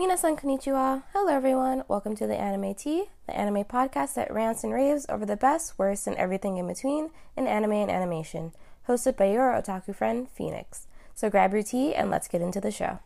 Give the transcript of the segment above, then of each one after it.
Minasan konnichiwa. Hello everyone. Welcome to the Anime Tea, the anime podcast that rants and raves over the best, worst, and everything in between in anime and animation. Hosted by your otaku friend, Phoenix. So grab your tea and let's get into the show.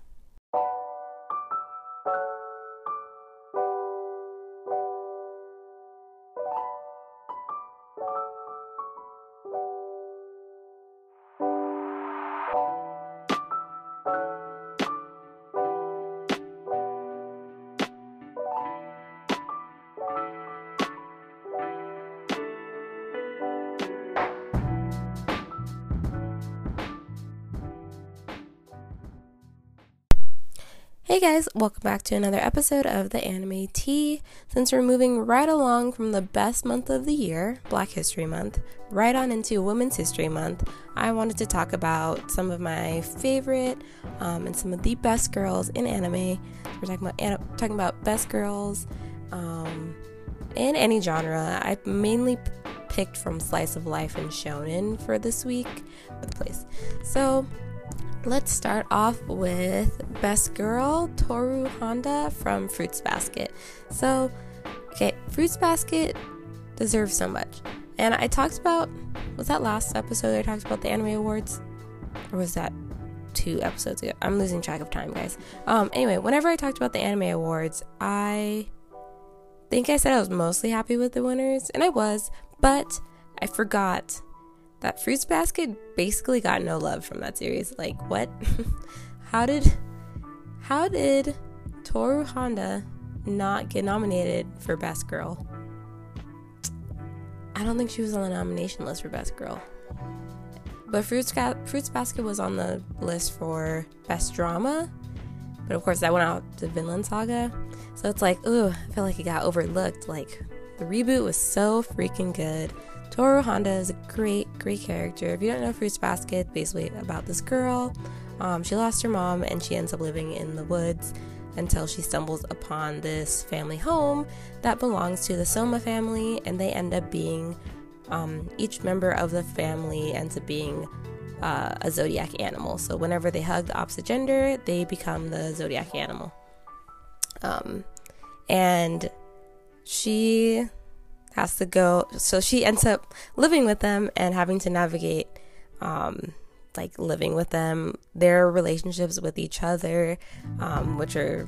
Guys, welcome back to another episode of the Anime Tea. Since we're moving right along from the best month of the year, Black History Month, right on into Women's History Month, I wanted to talk about some of my favorite um, and some of the best girls in anime. We're talking about talking about best girls um, in any genre. I mainly picked from slice of life and shonen for this week, the place. So Let's start off with Best Girl Toru Honda from Fruits Basket. So, okay, Fruits Basket deserves so much. And I talked about, was that last episode I talked about the anime awards? Or was that two episodes ago? I'm losing track of time, guys. Um, anyway, whenever I talked about the anime awards, I think I said I was mostly happy with the winners, and I was, but I forgot that Fruits Basket basically got no love from that series. Like, what? how did how did Toru Honda not get nominated for Best Girl? I don't think she was on the nomination list for Best Girl. But Fruits, Fruits Basket was on the list for Best Drama. But of course, that went out to Vinland Saga. So it's like, ooh, I feel like it got overlooked. Like, the reboot was so freaking good. Toru Honda is a great, great character. If you don't know Fruits Basket, basically about this girl. Um, she lost her mom and she ends up living in the woods until she stumbles upon this family home that belongs to the Soma family, and they end up being um, each member of the family ends up being uh, a zodiac animal. So whenever they hug the opposite gender, they become the zodiac animal. Um, and she has to go. So she ends up living with them and having to navigate, um, like living with them, their relationships with each other, um, which are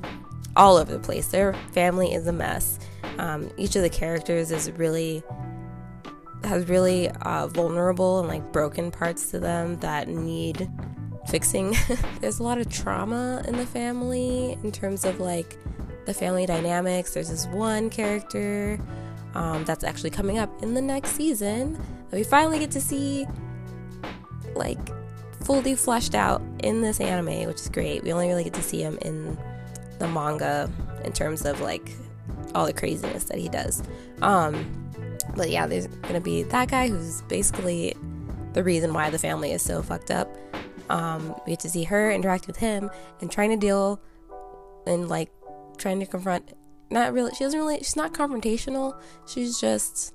all over the place. Their family is a mess. Um, each of the characters is really has really uh, vulnerable and like broken parts to them that need fixing. There's a lot of trauma in the family in terms of like the family dynamics. There's this one character um, that's actually coming up in the next season. We finally get to see like fully fleshed out in this anime which is great. We only really get to see him in the manga in terms of like all the craziness that he does. Um, but yeah there's gonna be that guy who's basically the reason why the family is so fucked up. Um, we get to see her interact with him and trying to deal and like trying to confront not really she doesn't really she's not confrontational. She's just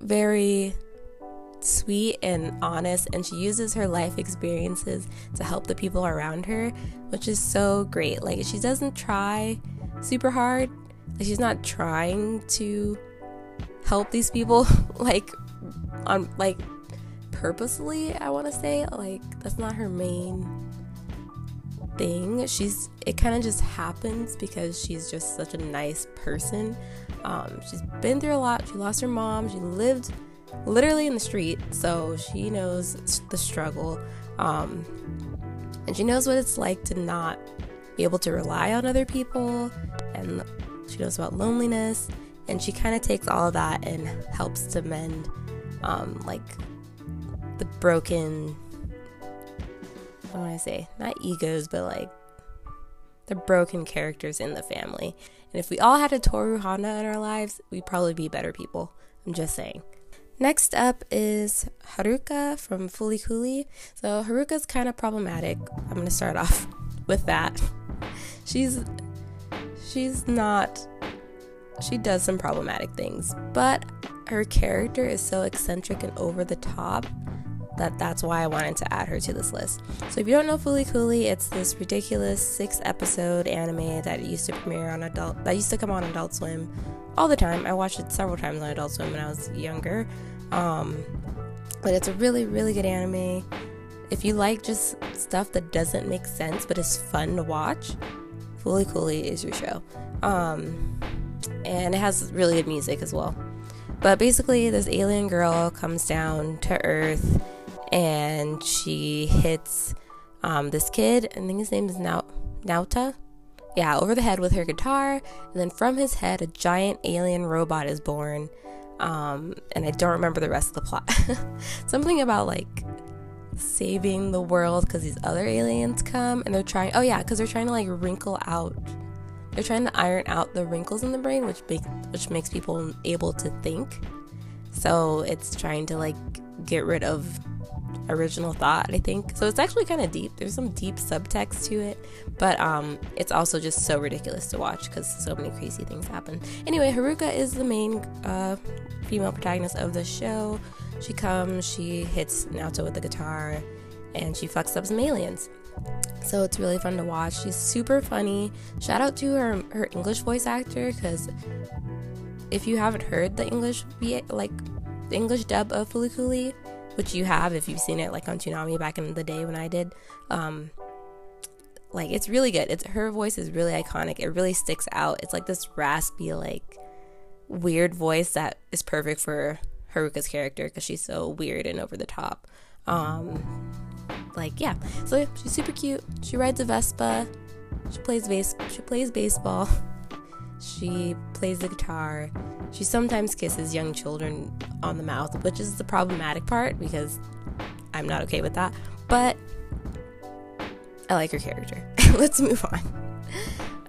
very sweet and honest and she uses her life experiences to help the people around her which is so great. Like she doesn't try super hard. Like she's not trying to help these people like on like purposely i want to say. Like that's not her main thing. She's it kind of just happens because she's just such a nice person. Um, she's been through a lot. She lost her mom. She lived literally in the street, so she knows the struggle. Um, and she knows what it's like to not be able to rely on other people, and she knows about loneliness. And she kind of takes all of that and helps to mend, um, like the broken what do I say? Not egos, but like the broken characters in the family. And if we all had a Toru Honda in our lives, we'd probably be better people. I'm just saying. Next up is Haruka from Fooly Cooly. So Haruka's kind of problematic. I'm gonna start off with that. She's she's not she does some problematic things, but her character is so eccentric and over the top that that's why I wanted to add her to this list. So if you don't know Fooly Cooly, it's this ridiculous six episode anime that used to premiere on adult that used to come on Adult Swim all the time. I watched it several times on Adult Swim when I was younger. Um, but it's a really really good anime. If you like just stuff that doesn't make sense but is fun to watch, Fooly Cooly is your show. Um, and it has really good music as well. But basically, this alien girl comes down to Earth and she hits um, this kid. I think his name is Nau- Nauta. Yeah, over the head with her guitar. And then from his head, a giant alien robot is born. Um, and I don't remember the rest of the plot. Something about like saving the world because these other aliens come and they're trying. Oh, yeah, because they're trying to like wrinkle out. They're trying to iron out the wrinkles in the brain, which makes which makes people able to think. So it's trying to like get rid of original thought, I think. So it's actually kind of deep. There's some deep subtext to it, but um, it's also just so ridiculous to watch because so many crazy things happen. Anyway, Haruka is the main uh, female protagonist of the show. She comes, she hits Naoto with the guitar, and she fucks up some aliens. So it's really fun to watch. She's super funny. Shout out to her her English voice actor because if you haven't heard the English like the English dub of Cooly, which you have if you've seen it like on Toonami back in the day when I did. Um, like it's really good. It's her voice is really iconic. It really sticks out. It's like this raspy, like weird voice that is perfect for Haruka's character because she's so weird and over the top. Um, like yeah, so she's super cute. She rides a Vespa. She plays bass. She plays baseball. She plays the guitar. She sometimes kisses young children on the mouth, which is the problematic part because I'm not okay with that. But I like her character. Let's move on.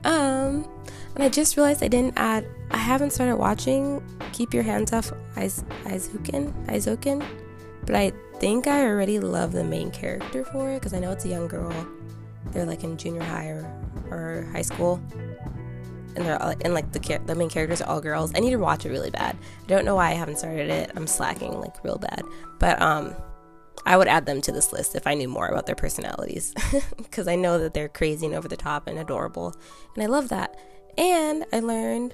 Um, and I just realized I didn't add. I haven't started watching Keep Your Hands Off Iz- Izuken, Izuken, but I think I already love the main character for it because I know it's a young girl. They're like in junior high or, or high school and they're all, and like the the main characters are all girls. I need to watch it really bad. I don't know why I haven't started it. I'm slacking like real bad. But um I would add them to this list if I knew more about their personalities because I know that they're crazy and over the top and adorable. And I love that. And I learned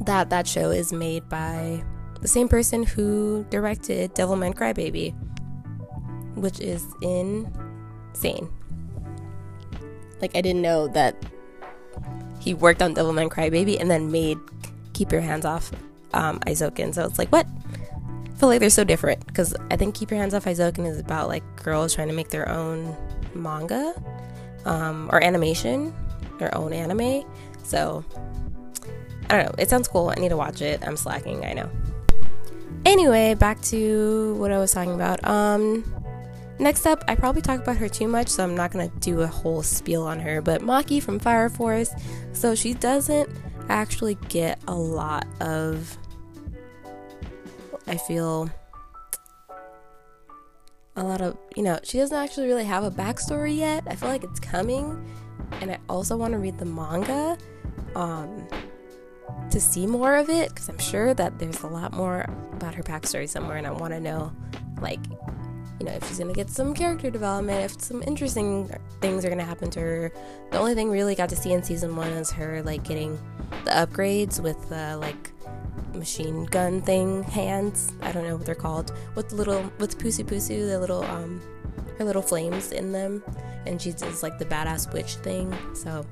that that show is made by the same person who directed Devilman Crybaby, which is insane. Like I didn't know that he worked on Devilman Crybaby and then made Keep Your Hands Off um, Eizouken. So it's like, what? I feel like they're so different because I think Keep Your Hands Off Eizouken is about like girls trying to make their own manga um, or animation, their own anime. So I don't know. It sounds cool. I need to watch it. I'm slacking. I know. Anyway, back to what I was talking about. Um, Next up, I probably talk about her too much, so I'm not gonna do a whole spiel on her. But Maki from Fire Force, so she doesn't actually get a lot of. I feel a lot of you know she doesn't actually really have a backstory yet. I feel like it's coming, and I also want to read the manga, um, to see more of it because I'm sure that there's a lot more about her backstory somewhere, and I want to know like you know, if she's gonna get some character development, if some interesting things are gonna happen to her. The only thing really got to see in season one is her like getting the upgrades with the like machine gun thing hands. I don't know what they're called. With the little with Pusu Pusu, the little um her little flames in them, and she does like the badass witch thing. So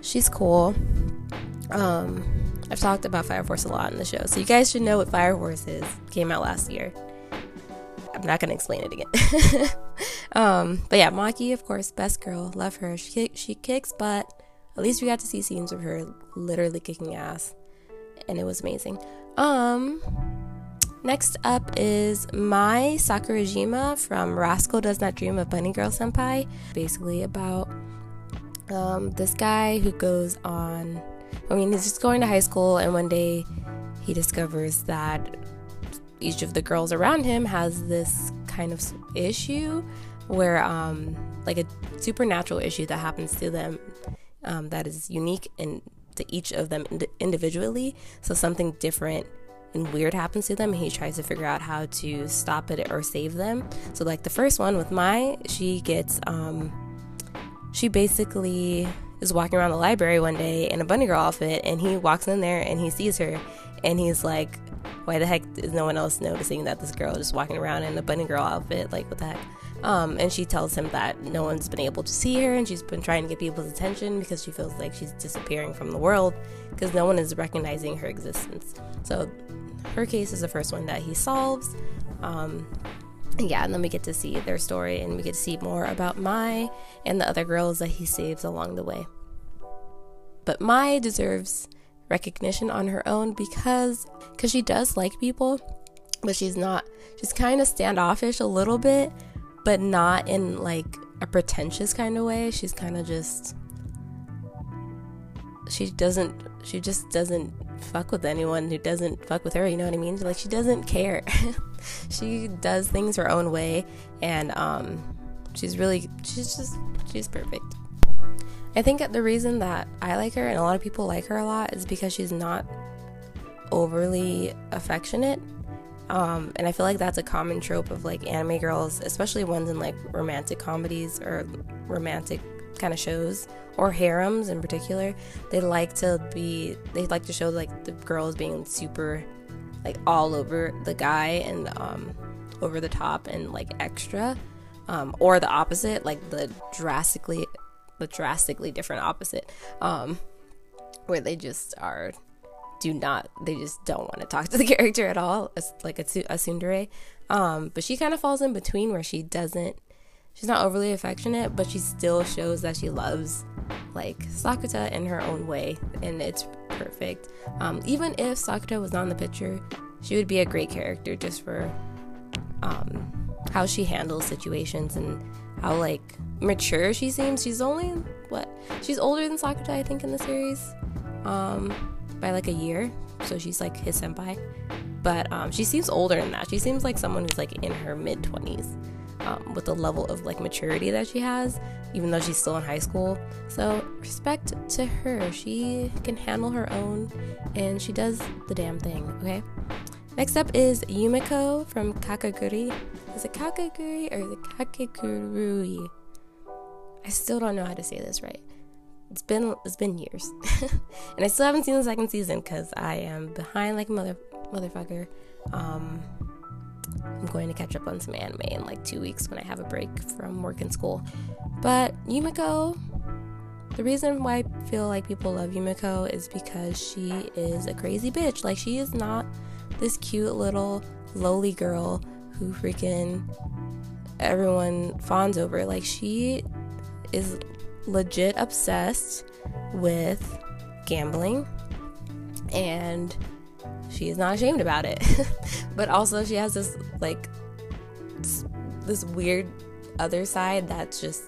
she's cool. Um, I've talked about Fire Force a lot in the show, so you guys should know what Fire Force is. Came out last year. I'm not gonna explain it again. um, but yeah, Maki, of course, best girl, love her. She she kicks butt. At least we got to see scenes of her literally kicking ass, and it was amazing. Um, next up is Mai Sakurajima from Rascal Does Not Dream of Bunny Girl Senpai. Basically about um, this guy who goes on. I mean, he's just going to high school, and one day he discovers that each of the girls around him has this kind of issue where um like a supernatural issue that happens to them um, that is unique and to each of them ind- individually so something different and weird happens to them and he tries to figure out how to stop it or save them. So like the first one with Mai, she gets um she basically is walking around the library one day in a bunny girl outfit and he walks in there and he sees her and he's like why the heck is no one else noticing that this girl is just walking around in a bunny girl outfit? Like what the heck? Um, and she tells him that no one's been able to see her and she's been trying to get people's attention because she feels like she's disappearing from the world because no one is recognizing her existence. So her case is the first one that he solves. Um, yeah, and then we get to see their story and we get to see more about Mai and the other girls that he saves along the way. But Mai deserves recognition on her own because cause she does like people, but she's not she's kind of standoffish a little bit, but not in like a pretentious kind of way. She's kind of just she doesn't she just doesn't fuck with anyone who doesn't fuck with her, you know what I mean? Like she doesn't care. she does things her own way and um she's really she's just she's perfect. I think the reason that I like her and a lot of people like her a lot is because she's not overly affectionate. Um, and I feel like that's a common trope of like anime girls, especially ones in like romantic comedies or romantic kind of shows or harems in particular. They like to be, they like to show like the girls being super like all over the guy and um, over the top and like extra. Um, or the opposite, like the drastically the drastically different opposite, um, where they just are do not they just don't want to talk to the character at all, it's like a, a tsundere. Um, but she kind of falls in between where she doesn't she's not overly affectionate, but she still shows that she loves like Sakuta in her own way, and it's perfect. Um, even if Sakuta was not in the picture, she would be a great character just for um, how she handles situations and how like mature she seems. She's only what? She's older than Sakuta, I think, in the series, um, by like a year. So she's like his senpai, but um, she seems older than that. She seems like someone who's like in her mid twenties, um, with the level of like maturity that she has, even though she's still in high school. So respect to her. She can handle her own, and she does the damn thing. Okay. Next up is Yumiko from Kakegurui. Is it Kakegurui or is it Kakegurui? I still don't know how to say this right. It's been it's been years, and I still haven't seen the second season because I am behind like a mother motherfucker. Um, I'm going to catch up on some anime in like two weeks when I have a break from work and school. But Yumiko, the reason why I feel like people love Yumiko is because she is a crazy bitch. Like she is not this cute little lowly girl who freaking everyone fawns over. Like she is legit obsessed with gambling and she is not ashamed about it. but also she has this like this weird other side that's just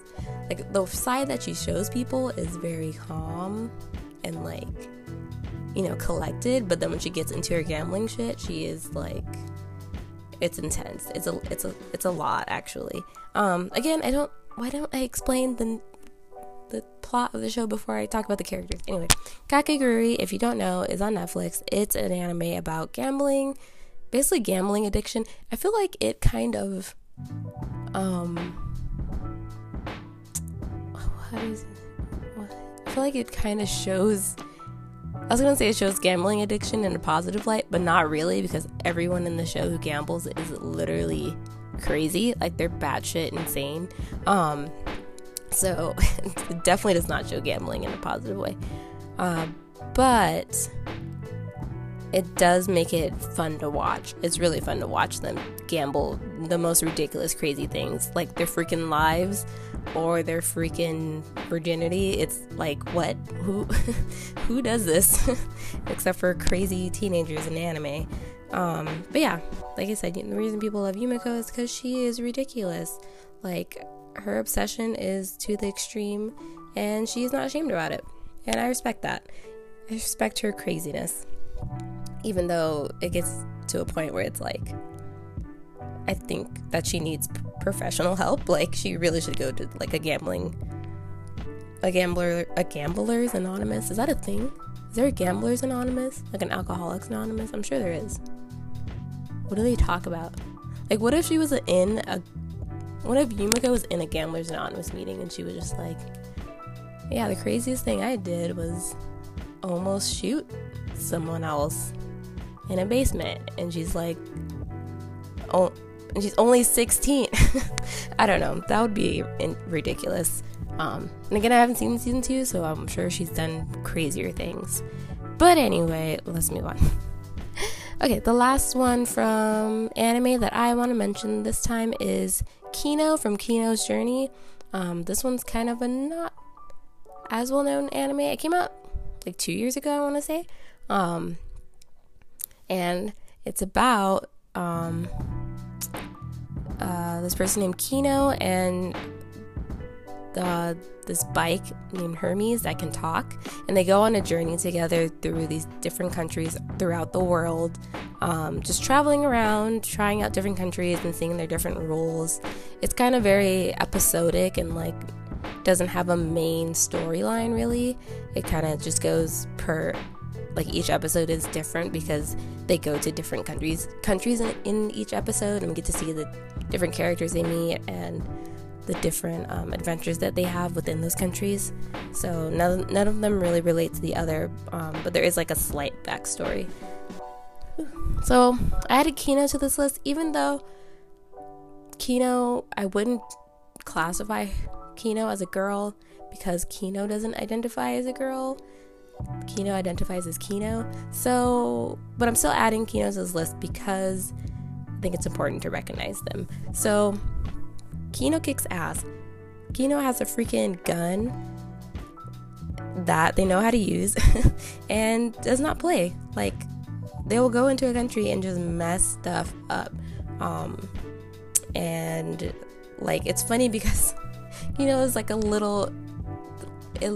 like the side that she shows people is very calm and like you know collected. But then when she gets into her gambling shit she is like it's intense. It's a it's a it's a lot actually. Um again i don't why don't I explain the the plot of the show before I talk about the characters? Anyway, Kakegurui, if you don't know, is on Netflix. It's an anime about gambling, basically gambling addiction. I feel like it kind of um how does I feel like it kind of shows I was gonna say it shows gambling addiction in a positive light, but not really because everyone in the show who gambles is literally crazy, like they're batshit insane. Um, so it definitely does not show gambling in a positive way. Uh, but it does make it fun to watch. It's really fun to watch them gamble the most ridiculous, crazy things, like their freaking lives or their freaking virginity. It's like, what? Who, who does this? Except for crazy teenagers in anime. Um, but yeah, like I said, the reason people love Yumiko is because she is ridiculous. Like, her obsession is to the extreme, and she's not ashamed about it. And I respect that. I respect her craziness. Even though it gets to a point where it's like, I think that she needs professional help. Like, she really should go to like a gambling a gambler a gamblers anonymous. Is that a thing? Is there a gamblers anonymous? Like an alcoholics anonymous? I'm sure there is. What do they talk about? Like what if she was in a what if Yumiko was in a gamblers anonymous meeting and she was just like yeah, the craziest thing I did was almost shoot someone else in a basement. And she's like oh and she's only 16 i don't know. That would be in- ridiculous. Um, and again i haven't seen season two so i'm sure she's done crazier things. But anyway let's move on okay the last one from anime that i want to mention this time is kino from kino's journey. Um, this one's kind of a not as well known anime. It came out like two years ago i want to say. Um, and it's about um, uh, this person named Kino and uh, this bike named Hermes that can talk, and they go on a journey together through these different countries throughout the world, um, just traveling around, trying out different countries and seeing their different rules. It's kind of very episodic and like doesn't have a main storyline really. It kind of just goes per like each episode is different because they go to different countries countries in, in each episode and we get to see the different characters they meet and the different um, adventures that they have within those countries. So none, none of them really relate to the other, um, but there is like a slight backstory. So I added Kino to this list, even though Kino, I wouldn't classify Kino as a girl because Kino doesn't identify as a girl. Kino identifies as Kino. So, but I'm still adding Kinos to this list because I think it's important to recognize them. So, Kino kicks ass. Kino has a freaking gun that they know how to use and does not play. Like, they will go into a country and just mess stuff up. Um, and, like, it's funny because Kino is like a little. It,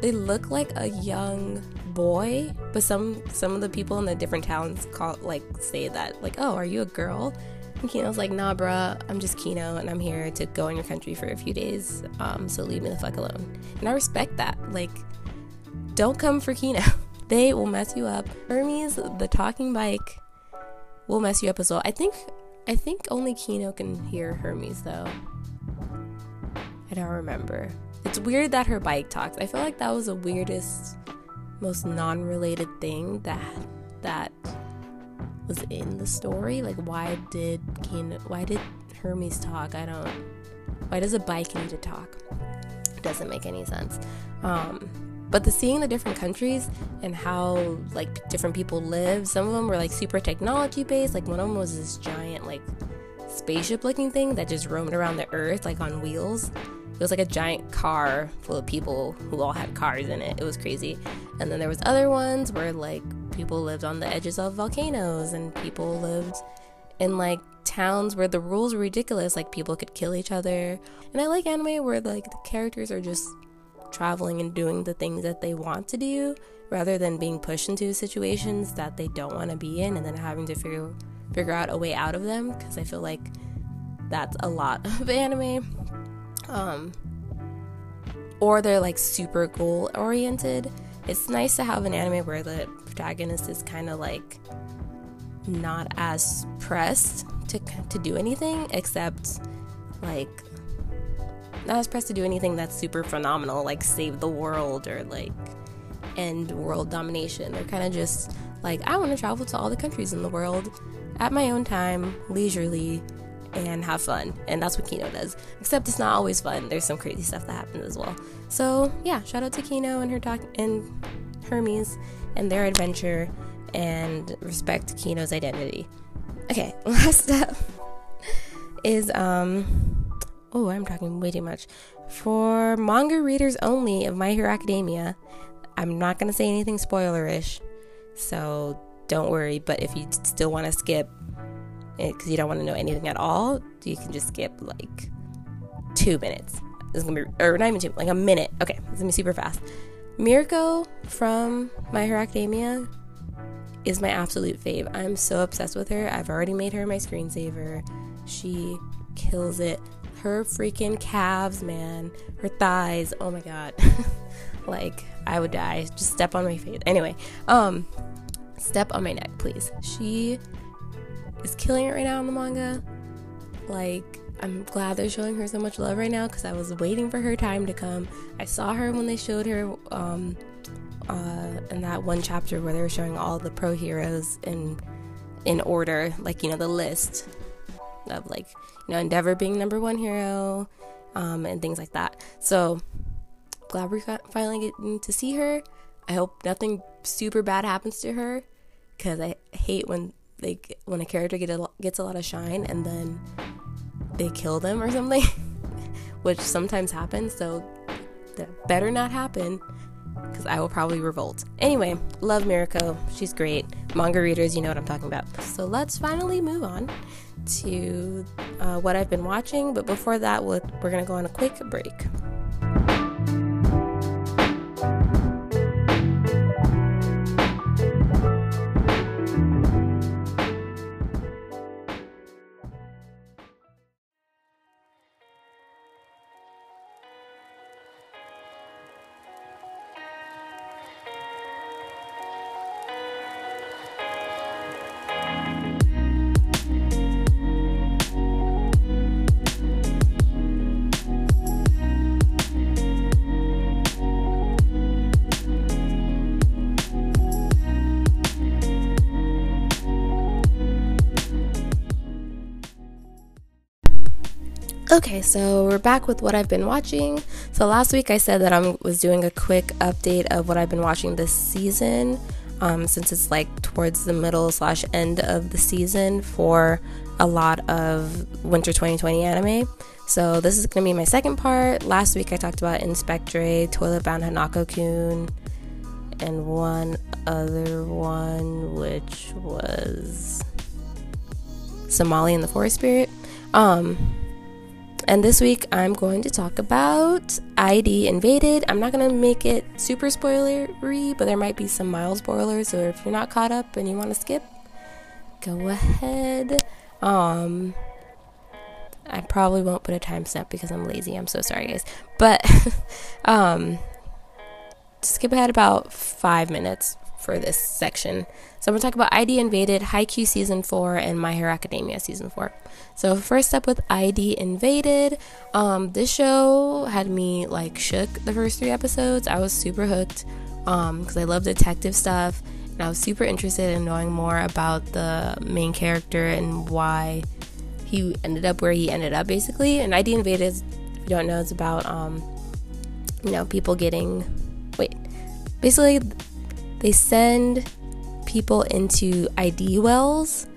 they look like a young boy, but some some of the people in the different towns call like say that like, oh, are you a girl? And Kino's like, nah, bruh, I'm just Kino, and I'm here to go in your country for a few days. Um, so leave me the fuck alone. And I respect that. Like, don't come for Kino. they will mess you up. Hermes, the talking bike, will mess you up as well. I think I think only Kino can hear Hermes though. I don't remember. It's weird that her bike talks. I feel like that was the weirdest, most non-related thing that that was in the story. Like, why did Kino, why did Hermes talk? I don't. Why does a bike need to talk? It doesn't make any sense. Um, but the seeing the different countries and how like different people live. Some of them were like super technology based. Like one of them was this giant like spaceship looking thing that just roamed around the earth like on wheels it was like a giant car full of people who all had cars in it. It was crazy. And then there was other ones where like people lived on the edges of volcanoes and people lived in like towns where the rules were ridiculous, like people could kill each other. And I like anime where like the characters are just traveling and doing the things that they want to do rather than being pushed into situations that they don't want to be in and then having to figure figure out a way out of them because I feel like that's a lot of anime um, or they're like super goal oriented. It's nice to have an anime where the protagonist is kind of like not as pressed to to do anything except like not as pressed to do anything that's super phenomenal like save the world or like end world domination. They're kind of just like I want to travel to all the countries in the world at my own time, leisurely, and have fun. And that's what Kino does. Except it's not always fun. There's some crazy stuff that happens as well. So yeah, shout out to Kino and her talk and Hermes and their adventure and respect Kino's identity. Okay, last up is um oh I'm talking way too much. For manga readers only of My Hero Academia, I'm not gonna say anything spoilerish, so don't worry. But if you still want to skip, because you don't want to know anything at all, you can just skip like two minutes. It's gonna be, or not even two, like a minute. Okay, it's gonna be super fast. Mirko from My Hero Academia is my absolute fave. I'm so obsessed with her. I've already made her my screensaver. She kills it. her freaking calves, man, her thighs. Oh my god. like I would die. Just step on my face. Anyway, um step on my neck, please. She is killing it right now in the manga. Like I'm glad they're showing her so much love right now because I was waiting for her time to come. I saw her when they showed her um, uh, in that one chapter where they were showing all the pro heroes in in order, like you know the list of like you know Endeavor being number one hero um, and things like that. So glad we're finally getting to see her. I hope nothing super bad happens to her because I hate when they when a character get a, gets a lot of shine and then they kill them or something, which sometimes happens. So that better not happen because I will probably revolt. Anyway, love Mirako. She's great. Manga readers, you know what I'm talking about. So let's finally move on to uh, what I've been watching. But before that, we're going to go on a quick break. Okay, so we're back with what I've been watching. So last week I said that I was doing a quick update of what I've been watching this season, um, since it's like towards the middle slash end of the season for a lot of winter 2020 anime. So this is gonna be my second part. Last week I talked about Inspectre, Toilet Bound Hanako-kun, and one other one which was Somali and the Forest Spirit. Um, and this week I'm going to talk about ID Invaded. I'm not going to make it super spoilery, but there might be some mild spoilers. So if you're not caught up and you want to skip, go ahead. Um, I probably won't put a timestamp because I'm lazy. I'm so sorry, guys. But um, skip ahead about five minutes for this section. So I'm going to talk about ID Invaded, Haikyuu Season 4, and My Hero Academia Season 4. So first up with ID Invaded, um, this show had me like shook the first three episodes. I was super hooked because um, I love detective stuff, and I was super interested in knowing more about the main character and why he ended up where he ended up, basically. And ID Invaded, if you don't know, it's about um, you know people getting wait, basically they send people into ID wells.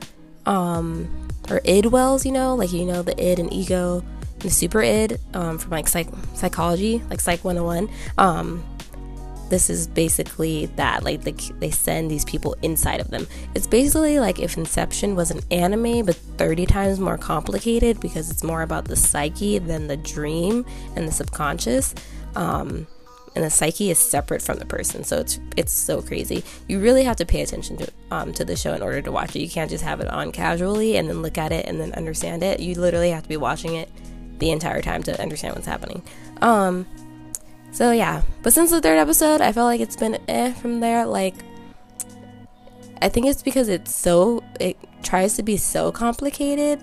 Um, or id wells, you know, like you know the id and ego and the super id um, from like psych- psychology, like Psych 101. Um, this is basically that like they, they send these people inside of them it's basically like if inception was an anime but 30 times more complicated because it's more about the psyche than the dream and the subconscious um, and the psyche is separate from the person. So it's it's so crazy. You really have to pay attention to um to the show in order to watch it. You can't just have it on casually and then look at it and then understand it. You literally have to be watching it the entire time to understand what's happening. Um so yeah. But since the third episode i felt like it's been eh from there. Like i think it's because it's so it tries to be so complicated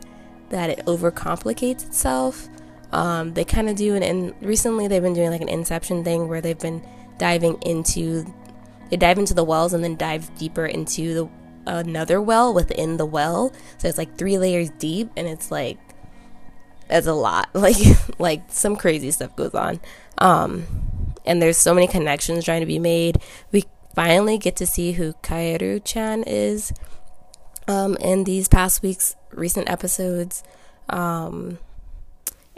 that it overcomplicates itself um, they kind of do an and recently they've been doing like an inception thing where they've been diving into they dive into the wells and then dive deeper into the another well within the well. So it's like three layers deep and it's like it's a lot. Like like some crazy stuff goes on. Um and there's so many connections trying to be made. We finally get to see who Kaeru chan is um in these past weeks recent episodes. Um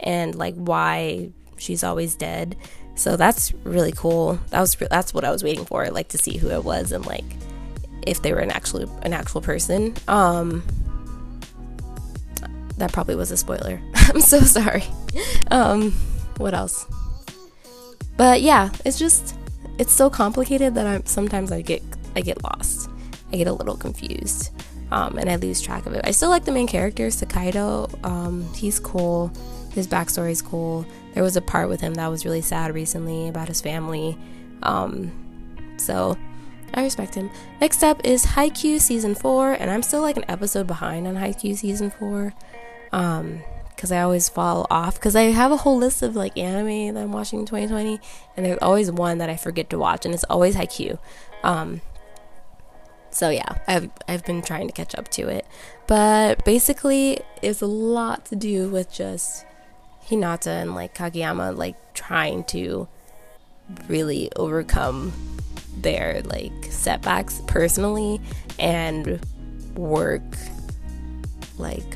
and like why she's always dead. So that's really cool. That was that's what I was waiting for, like to see who it was and like if they were an actual an actual person. Um that probably was a spoiler. I'm so sorry. Um what else? But yeah, it's just it's so complicated that I'm sometimes I get I get lost. I get a little confused. Um, and I lose track of it. I still like the main character, Sakaido. Um, he's cool his backstory is cool. There was a part with him that was really sad recently about his family. Um, so I respect him. Next up is Haikyuu season four, and I'm still like an episode behind on Haikyuu season four. Um, because I always fall off because I have a whole list of like anime that I'm watching in 2020, and there's always one that I forget to watch, and it's always Haikyuu. Um, so yeah, I've I've been trying to catch up to it, but basically it's a lot to do with just Hinata and like Kageyama like trying to really overcome their like setbacks personally and work like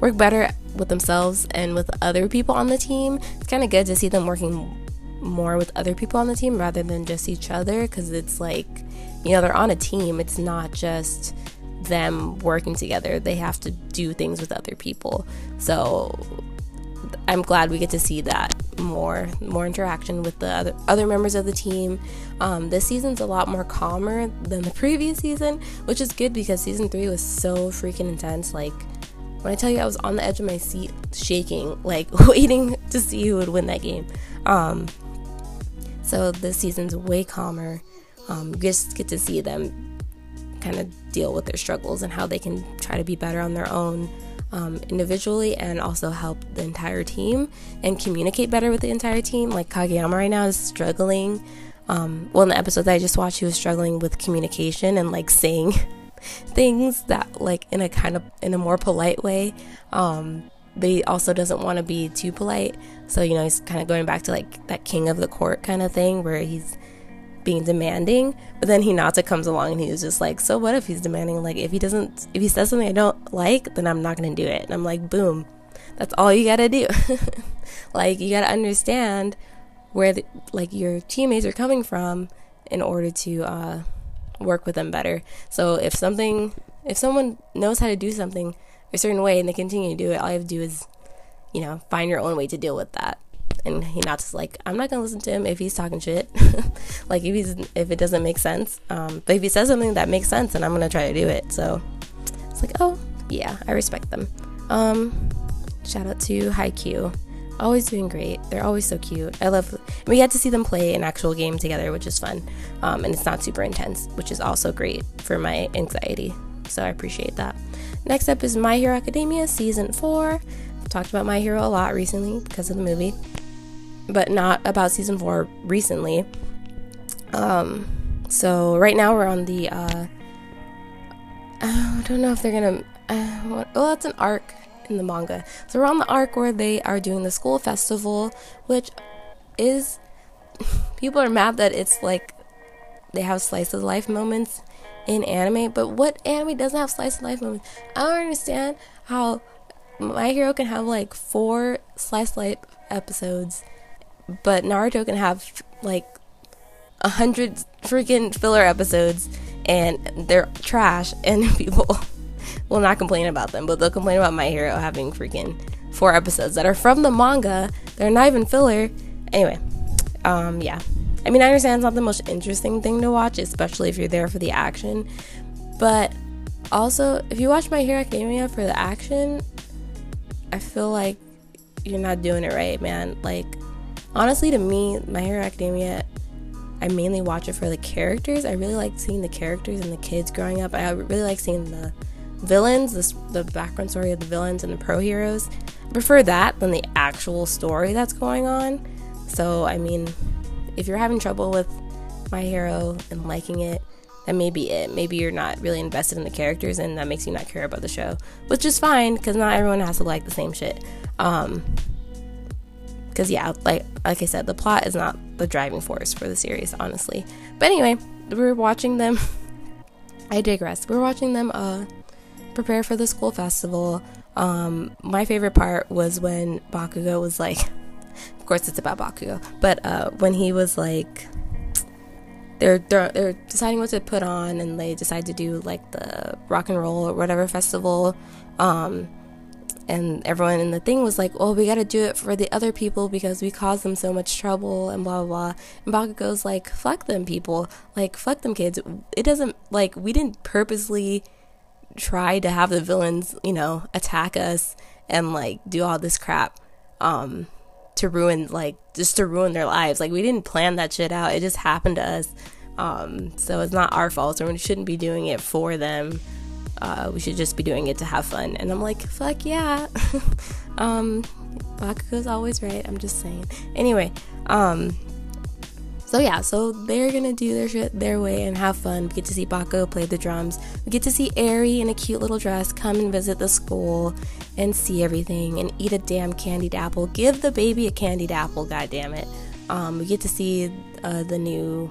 work better with themselves and with other people on the team. It's kind of good to see them working more with other people on the team rather than just each other because it's like, you know, they're on a team. It's not just them working together, they have to do things with other people. So I'm glad we get to see that more more interaction with the other other members of the team. Um, this season's a lot more calmer than the previous season, which is good because season three was so freaking intense. Like when I tell you I was on the edge of my seat shaking, like waiting to see who would win that game. Um, so this season's way calmer. Um, just get to see them kind of deal with their struggles and how they can try to be better on their own um, individually and also help the entire team and communicate better with the entire team. Like Kageyama right now is struggling. Um, well, in the episode that I just watched, he was struggling with communication and like saying things that like in a kind of in a more polite way um but he also doesn't want to be too polite so you know he's kind of going back to like that king of the court kind of thing where he's being demanding but then Hinata comes along and he was just like so what if he's demanding like if he doesn't if he says something I don't like then I'm not gonna do it and I'm like boom that's all you gotta do like you gotta understand where the, like your teammates are coming from in order to uh work with them better. So if something, if someone knows how to do something a certain way and they continue to do it, all you have to do is, you know, find your own way to deal with that. And he not just like, I'm not gonna listen to him if he's talking shit. like if he's if it doesn't make sense. Um, but if he says something that makes sense, then I'm gonna try to do it. So it's like, oh yeah, I respect them. Um, shout out to Haikyuu always doing great. They're always so cute. I love. We get to see them play an actual game together, which is fun, um, and it's not super intense, which is also great for my anxiety. So I appreciate that. Next up is My Hero Academia season four. Talked about My Hero a lot recently because of the movie, but not about season four recently. Um, so right now we're on the. Uh, I don't know if they're gonna. Uh, well, it's an arc in the manga. So we're on the arc where they are doing the school festival, which is people are mad that it's like they have slice of life moments in anime, but what anime doesn't have slice of life moments? I don't understand how My Hero can have like four slice of life episodes, but Naruto can have like a hundred freaking filler episodes and they're trash and people will not complain about them, but they'll complain about My Hero having freaking four episodes that are from the manga. They're not even filler. Anyway, um, yeah. I mean, I understand it's not the most interesting thing to watch, especially if you're there for the action. But also, if you watch My Hero Academia for the action, I feel like you're not doing it right, man. Like, honestly, to me, My Hero Academia, I mainly watch it for the characters. I really like seeing the characters and the kids growing up. I really like seeing the villains, this, the background story of the villains and the pro heroes. I prefer that than the actual story that's going on. So, I mean, if you're having trouble with My Hero and liking it, that may be it. Maybe you're not really invested in the characters and that makes you not care about the show, which is fine because not everyone has to like the same shit. Um, because yeah, like like I said, the plot is not the driving force for the series, honestly. But anyway, we're watching them. I digress. We're watching them uh prepare for the school festival. Um, my favorite part was when Bakugo was like, of course it's about Bakugo, but uh, when he was like, they're, they're they're deciding what to put on, and they decide to do like the rock and roll or whatever festival. Um, and everyone in the thing was like, "Well, we got to do it for the other people because we caused them so much trouble," and blah blah blah. And Bakugo's like, "Fuck them people, like fuck them kids. It doesn't like we didn't purposely." try to have the villains, you know, attack us and like do all this crap um to ruin like just to ruin their lives. Like we didn't plan that shit out. It just happened to us. Um so it's not our fault. So we shouldn't be doing it for them. Uh, we should just be doing it to have fun. And I'm like, fuck yeah. um, Bakugo's always right. I'm just saying. Anyway, um, so yeah, so they're gonna do their shit their way and have fun. We get to see Bakugo play the drums. We get to see Eri in a cute little dress come and visit the school and see everything and eat a damn candied apple. Give the baby a candied apple, god damn it. Um, we get to see uh, the new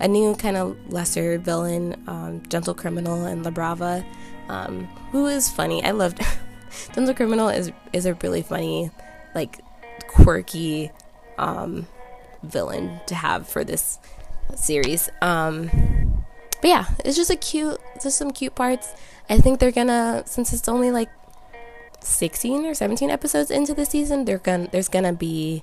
a new kind of lesser villain, um, Gentle Criminal and La Brava, um, who is funny. I loved Gentle Criminal is is a really funny, like quirky um, villain to have for this series. Um, but yeah, it's just a cute. Just some cute parts. I think they're gonna since it's only like 16 or 17 episodes into the season, they're gonna there's gonna be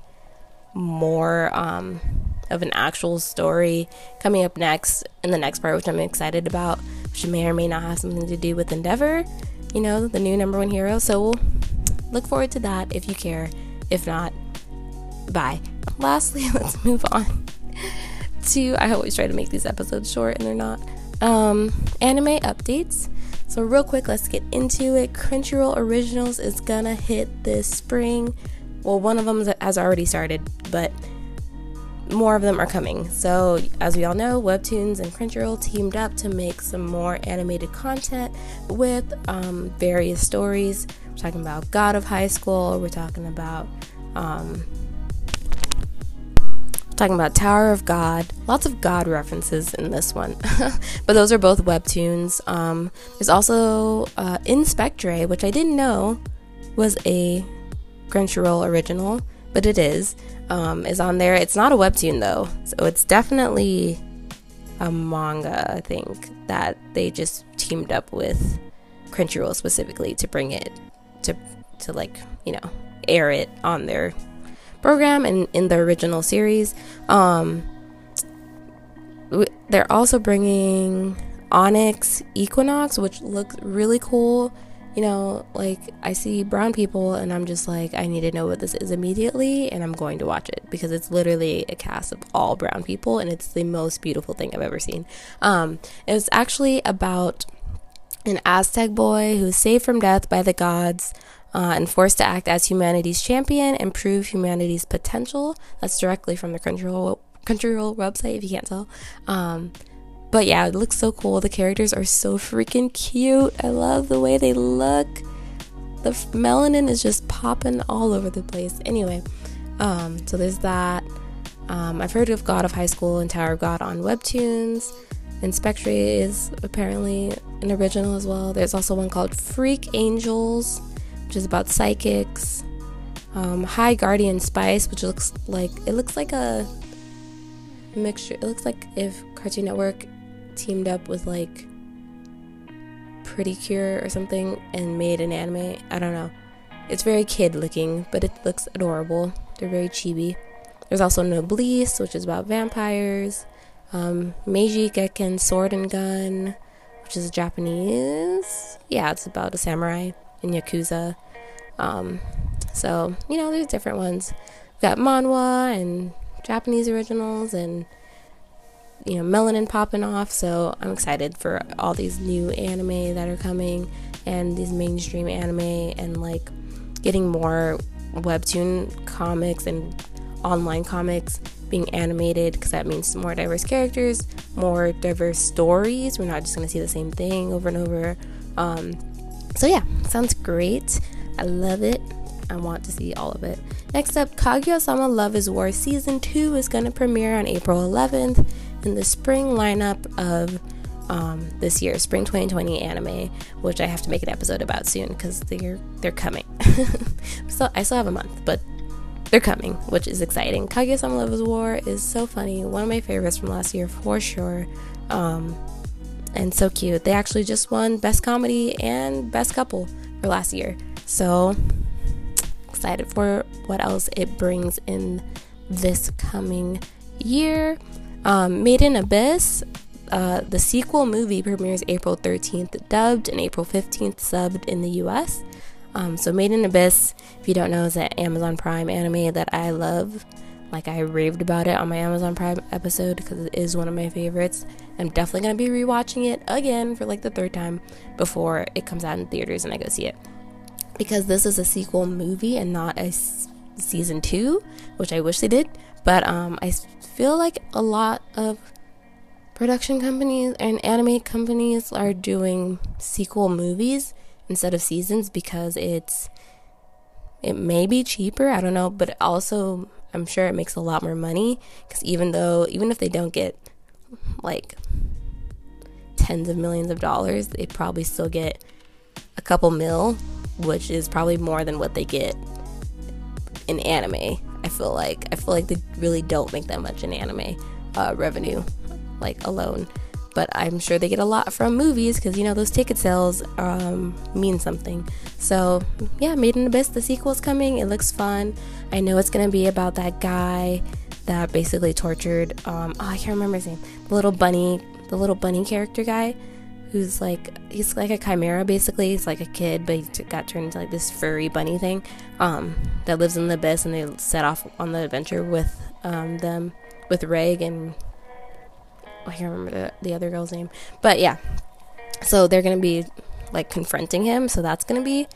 more um of an actual story coming up next in the next part, which I'm excited about, which may or may not have something to do with Endeavor, you know, the new number one hero. So we'll look forward to that if you care. If not, bye. Lastly, let's move on to I always try to make these episodes short and they're not. Um, anime updates. So, real quick, let's get into it. Crunchyroll Originals is gonna hit this spring. Well, one of them has already started, but more of them are coming. So, as we all know, Webtoons and Crunchyroll teamed up to make some more animated content with um, various stories. We're talking about God of High School. We're talking about um, talking about Tower of God. Lots of God references in this one, but those are both webtoons. Um, there's also uh, In/Spectre, which I didn't know was a Crunchyroll original but it is, um, is on there. It's not a webtoon though, so it's definitely a manga. I think that they just teamed up with Crunchyroll specifically to bring it to to like you know air it on their program and in the original series. Um, they're also bringing Onyx Equinox, which looks really cool you know, like I see brown people and I'm just like, I need to know what this is immediately and I'm going to watch it because it's literally a cast of all brown people and it's the most beautiful thing I've ever seen. Um, it was actually about an Aztec boy who was saved from death by the gods. Uh, and forced to act as humanity's champion and prove humanity's potential. That's directly from the Crunchyroll Crunchyroll website, if you can't tell. Um, but yeah, it looks so cool. The characters are so freaking cute. I love the way they look. The f- melanin is just popping all over the place. Anyway, um, so there's that. Um, I've heard of God of High School and Tower of God on Webtoons. And is apparently an original as well. There's also one called Freak Angels, which is about psychics. Um, High Guardian Spice, which looks like it looks like a mixture. It looks like if Cartoon Network teamed up with like Pretty Cure or something and made an anime. I don't know. It's very kid looking, but it looks adorable. They're very chibi. There's also Noblesse, which is about vampires. Um, Meiji Gekken Sword and Gun, which is Japanese. Yeah, it's about a samurai in Yakuza. Um, so, you know, there's different ones. We've got manhwa and Japanese originals and you know melanin popping off. So i'm excited for all these new anime that are coming and these mainstream anime and like getting more webtoon comics and online comics being animated because that means more diverse characters more diverse stories. We're not just going to see the same thing over and over. Um, so yeah sounds great. I love it. I want to see all of it. Next up, Kaguya Sama Love is War Season 2 is going to premiere on April 11th in the spring lineup of um, this year, spring 2020 anime, which I have to make an episode about soon because they're they're coming. so I still have a month, but they're coming, which is exciting. Kaguya-sama Love is War is so funny, one of my favorites from last year for sure, um, and so cute. They actually just won Best Comedy and Best Couple for last year, so excited for what else it brings in this coming year. Um, Made in Abyss, Uh, the sequel movie premieres April 13th, dubbed, and April 15th, subbed in the US. Um, so, Made in Abyss, if you don't know, is an Amazon Prime anime that I love. Like, I raved about it on my Amazon Prime episode because it is one of my favorites. I'm definitely going to be rewatching it again for like the third time before it comes out in theaters and I go see it. Because this is a sequel movie and not a s- season two, which I wish they did. But um, I feel like a lot of production companies and anime companies are doing sequel movies instead of seasons because it's it may be cheaper i don't know but also i'm sure it makes a lot more money because even though even if they don't get like tens of millions of dollars they probably still get a couple mil which is probably more than what they get in anime i feel like i feel like they really don't make that much in anime uh, revenue like alone but I'm sure they get a lot from movies because you know those ticket sales um, mean something. So yeah, Made in Abyss, the sequel's coming. It looks fun. I know it's gonna be about that guy that basically tortured. Um, oh, I can't remember his name. The little bunny, the little bunny character guy, who's like he's like a chimera basically. He's like a kid, but he t- got turned into like this furry bunny thing um, that lives in the abyss, and they set off on the adventure with um, them with Reg and I can't remember the, the other girl's name, but yeah. So they're gonna be like confronting him, so that's gonna be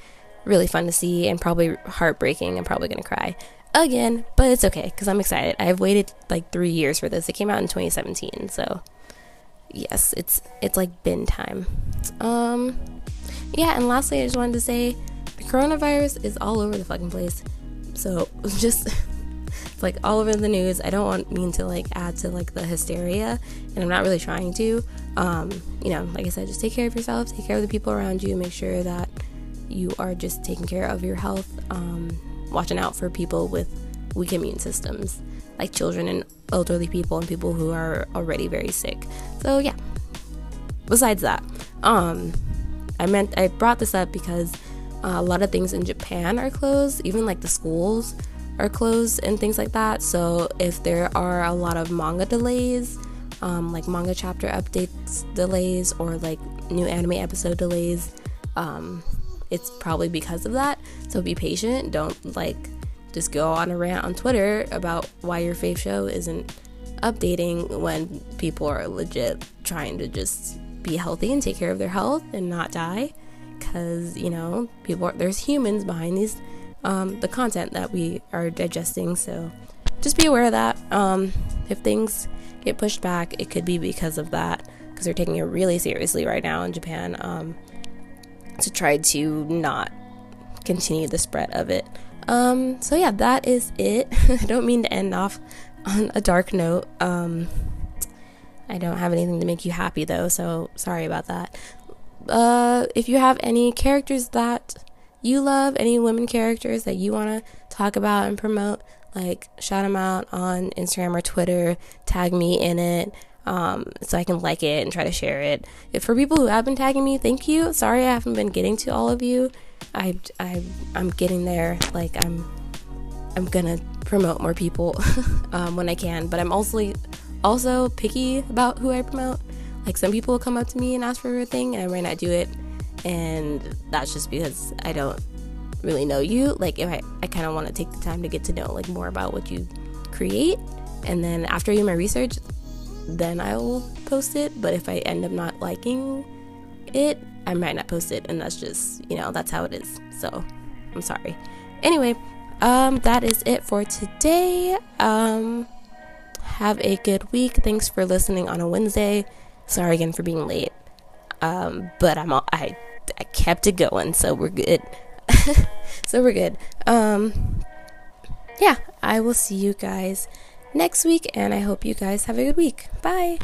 really fun to see and probably heartbreaking. I'm probably gonna cry again, but it's okay because I'm excited. I've waited like three years for this. It came out in 2017, so yes, it's it's like bin time. Um, yeah, and lastly, I just wanted to say the coronavirus is all over the fucking place. So just it's like all over the news. I don't want mean to like add to like the hysteria, and I'm not really trying to. Um, you know, like I said, just take care of yourself, take care of the people around you, make sure that you are just taking care of your health, um, watching out for people with weak immune systems, like children and elderly people and people who are already very sick. So yeah. Besides that, um, I meant I brought this up because uh, a lot of things in Japan are closed, even like the schools are closed and things like that. So if there are a lot of manga delays, um, like manga chapter updates delays or like new anime episode delays, um, it's probably because of that. So be patient. Don't like just go on a rant on Twitter about why your fave show isn't updating when people are legit trying to just be healthy and take care of their health and not die. Because you know, people are, there's humans behind these um, the content that we are digesting. So just be aware of that. Um, if things get pushed back, it could be because of that, because they're taking it really seriously right now in Japan um, to try to not continue the spread of it. Um, so yeah, that is it. I don't mean to end off on a dark note. Um, I don't have anything to make you happy though, so sorry about that. Uh, if you have any characters that you love, any women characters that you want to talk about and promote, like shout them out on Instagram or Twitter, tag me in it. Um, so I can like it and try to share it. If for people who have been tagging me, thank you. Sorry I haven't been getting to all of you. I, I I'm getting there. Like I'm I'm gonna promote more people um, when I can, but I'm also also picky about who I promote. Like some people will come up to me and ask for a thing, and I might not do it, and that's just because I don't really know you. Like if I I kind of want to take the time to get to know like more about what you create, and then after I do my research, then I will post it. But if I end up not liking it, I might not post it, and that's just you know that's how it is. So I'm sorry. Anyway, um, that is it for today. Um, have a good week. Thanks for listening on a Wednesday. Sorry again for being late. Um, but I'm all, I I kept it going, so we're good. so we're good. Um, yeah, I will see you guys next week, and I hope you guys have a good week. Bye.